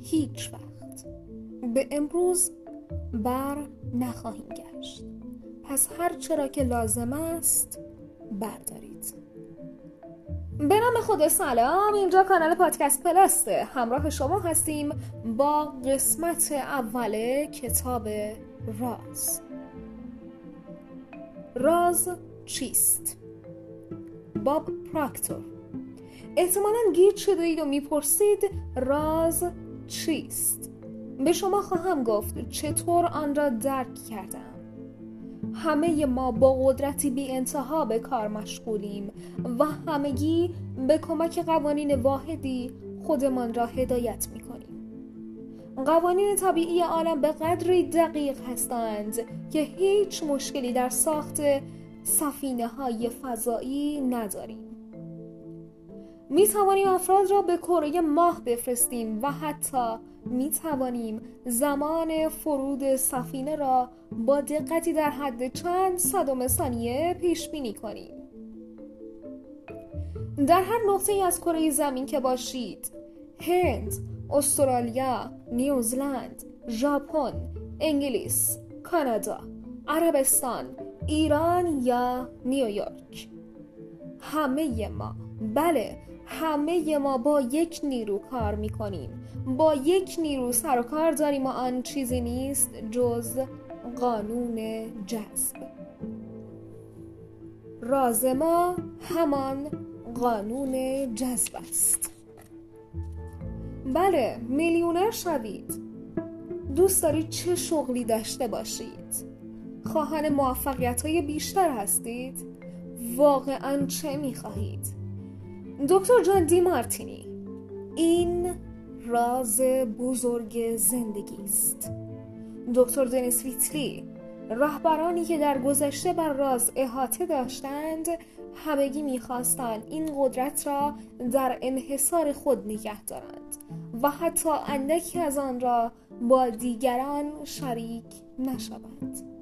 هیچ وقت. به امروز بر نخواهیم گشت. پس هر چرا که لازم است بردارید. به نام خود سلام. اینجا کانال پادکست پلاسته همراه شما هستیم با قسمت اول کتاب راز. راز چیست؟ باب پراکتور. احتمالا گیج شده اید و می‌پرسید راز چیست؟ به شما خواهم گفت چطور آن را درک کردم همه ما با قدرتی بی انتها به کار مشغولیم و همگی به کمک قوانین واحدی خودمان را هدایت می کنیم. قوانین طبیعی عالم به قدری دقیق هستند که هیچ مشکلی در ساخت سفینه های فضایی نداریم. می توانیم افراد را به کره ماه بفرستیم و حتی می توانیم زمان فرود سفینه را با دقتی در حد چند صدم ثانیه پیش بینی کنیم. در هر نقطه ای از کره زمین که باشید، هند، استرالیا، نیوزلند، ژاپن، انگلیس، کانادا، عربستان، ایران یا نیویورک همه ما بله همه ما با یک نیرو کار می کنیم با یک نیرو سر و کار داریم و آن چیزی نیست جز قانون جذب. راز ما همان قانون جذب است. بله میلیونر شوید. دوست دارید چه شغلی داشته باشید؟ خواهان موفقیت های بیشتر هستید؟ واقعا چه می خواهید دکتر جان دی مارتینی این راز بزرگ زندگی است. دکتر دنیس ویتلی رهبرانی که در گذشته بر راز احاطه داشتند همگی می‌خواستند این قدرت را در انحصار خود نگه دارند و حتی اندکی از آن را با دیگران شریک نشوند.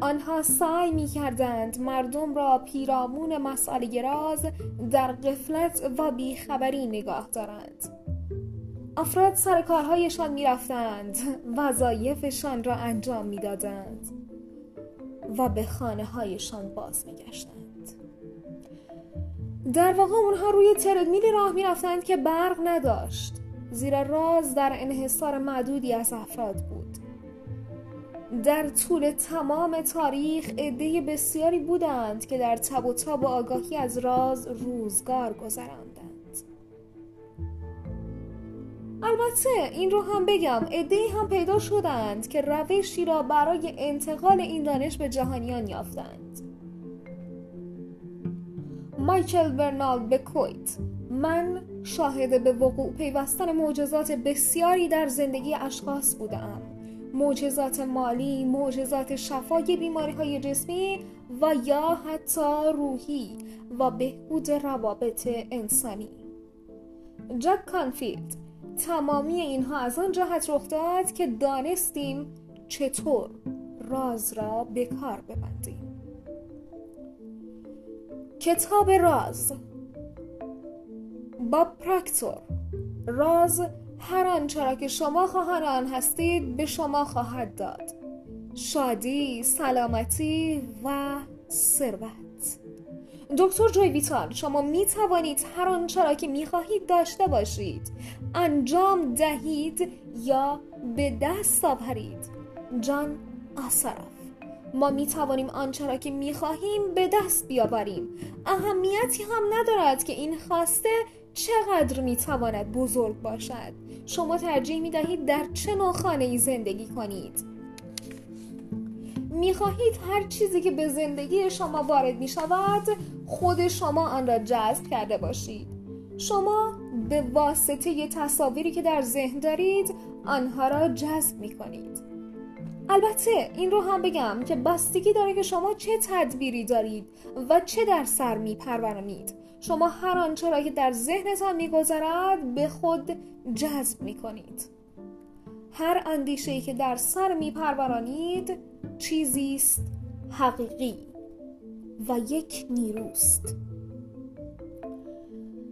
آنها سعی می کردند مردم را پیرامون مسئله راز در قفلت و بیخبری نگاه دارند افراد سر کارهایشان می رفتند وظایفشان را انجام می دادند و به خانه هایشان باز می گشتند. در واقع اونها روی تردمیلی راه می رفتند که برق نداشت زیرا راز در انحصار معدودی از افراد بود در طول تمام تاریخ عده بسیاری بودند که در تب و تاب و آگاهی از راز روزگار گذراندند. البته این رو هم بگم عده هم پیدا شدند که روشی را برای انتقال این دانش به جهانیان یافتند. مایکل برنارد بکویت من شاهد به وقوع پیوستن معجزات بسیاری در زندگی اشخاص بودم. معجزات مالی، معجزات شفای بیماری های جسمی و یا حتی روحی و بهبود روابط انسانی. جک کانفیلد تمامی اینها از آن جهت رخ داد که دانستیم چطور راز را به کار ببندیم. کتاب راز با پراکتور راز هر آنچه را که شما خواهان آن هستید به شما خواهد داد. شادی، سلامتی و ثروت. دکتر جوی ویتال شما می توانید هر آنچه را که می خواهید داشته باشید انجام دهید یا به دست آورید. جان آسرف ما می توانیم آنچه را که می خواهیم به دست بیاوریم. اهمیتی هم ندارد که این خواسته چقدر می تواند بزرگ باشد. شما ترجیح می دهید در چه نوع خانه ای زندگی کنید؟ می خواهید هر چیزی که به زندگی شما وارد می شود خود شما آن را جذب کرده باشید. شما به واسطه تصاویری که در ذهن دارید آنها را جذب می کنید البته این رو هم بگم که بستگی داره که شما چه تدبیری دارید و چه در سر می پرورانید شما هر آنچه را که در ذهنتان میگذرد به خود جذب می کنید هر اندیشه که در سر می پرورانید چیزی است حقیقی و یک نیروست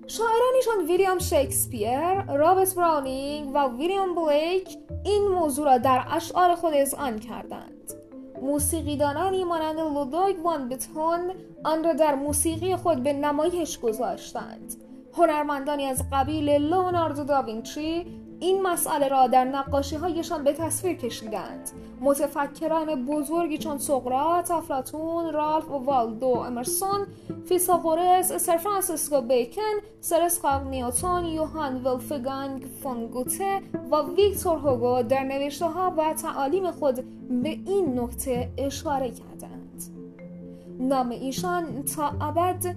شاعرانیشان ویلیام شکسپیر، رابرت براونینگ و ویلیام بلیک این موضوع را در اشعار خود اذعان کردند. موسیقیدانانی مانند لودویگ وان بتون آن را در موسیقی خود به نمایش گذاشتند. هنرمندانی از قبیل لئوناردو داوینچی این مسئله را در نقاشی هایشان به تصویر کشیدند متفکران بزرگی چون سقراط، افلاتون، رالف و والدو امرسون، فیثاغورس، سر فرانسیسکو بیکن، سر نیوتون، یوهان ولفگانگ فونگوته و ویکتور هوگو در نوشته ها و تعالیم خود به این نکته اشاره کردند. نام ایشان تا ابد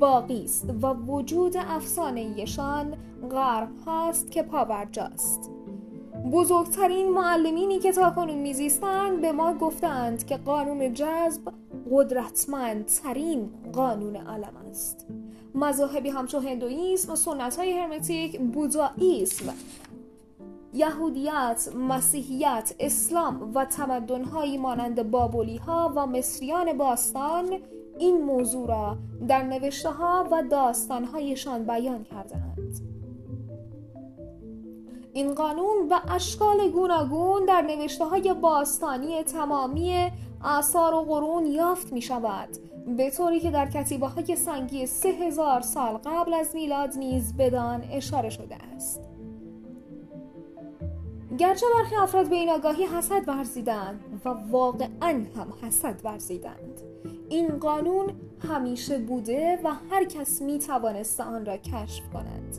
باقی است و وجود افسانه ایشان غرب هاست که پابرجاست بزرگترین معلمینی که تاکنون میزیستند به ما گفتند که قانون جذب قدرتمندترین قانون عالم است. مذاهبی همچون هندویسم سنت های هرمتیک بوداییسم یهودیت، مسیحیت، اسلام و تمدنهایی مانند بابولی ها و مصریان باستان این موضوع را در نوشته ها و داستان هایشان بیان کردند. این قانون به اشکال گوناگون در نوشته های باستانی تمامی آثار و قرون یافت می شود به طوری که در کتیبه های سنگی سه هزار سال قبل از میلاد نیز بدان اشاره شده است گرچه برخی افراد به این آگاهی حسد ورزیدند و واقعا هم حسد ورزیدند این قانون همیشه بوده و هر کس می توانست آن را کشف کند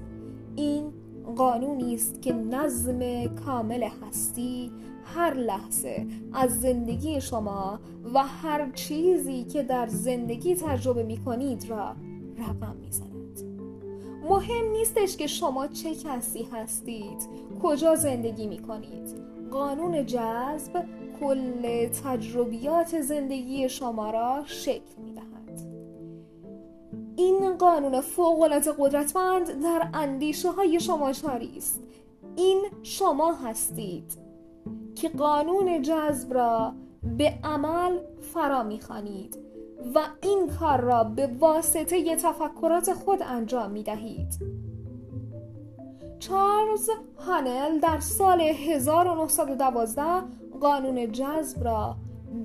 این قانونی است که نظم کامل هستی هر لحظه از زندگی شما و هر چیزی که در زندگی تجربه می کنید را رقم می زند. مهم نیستش که شما چه کسی هستید کجا زندگی می کنید قانون جذب کل تجربیات زندگی شما را شکل می دهد. این قانون فوق قدرتمند در اندیشه های شما جاری است این شما هستید که قانون جذب را به عمل فرا می‌خوانید و این کار را به واسطه تفکرات خود انجام می دهید. چارلز هانل در سال 1912 قانون جذب را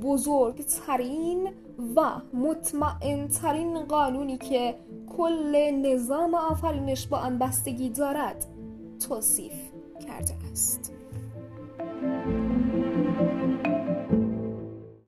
بزرگترین و مطمئنترین قانونی که کل نظام آفرینش با آن بستگی دارد توصیف کرده است.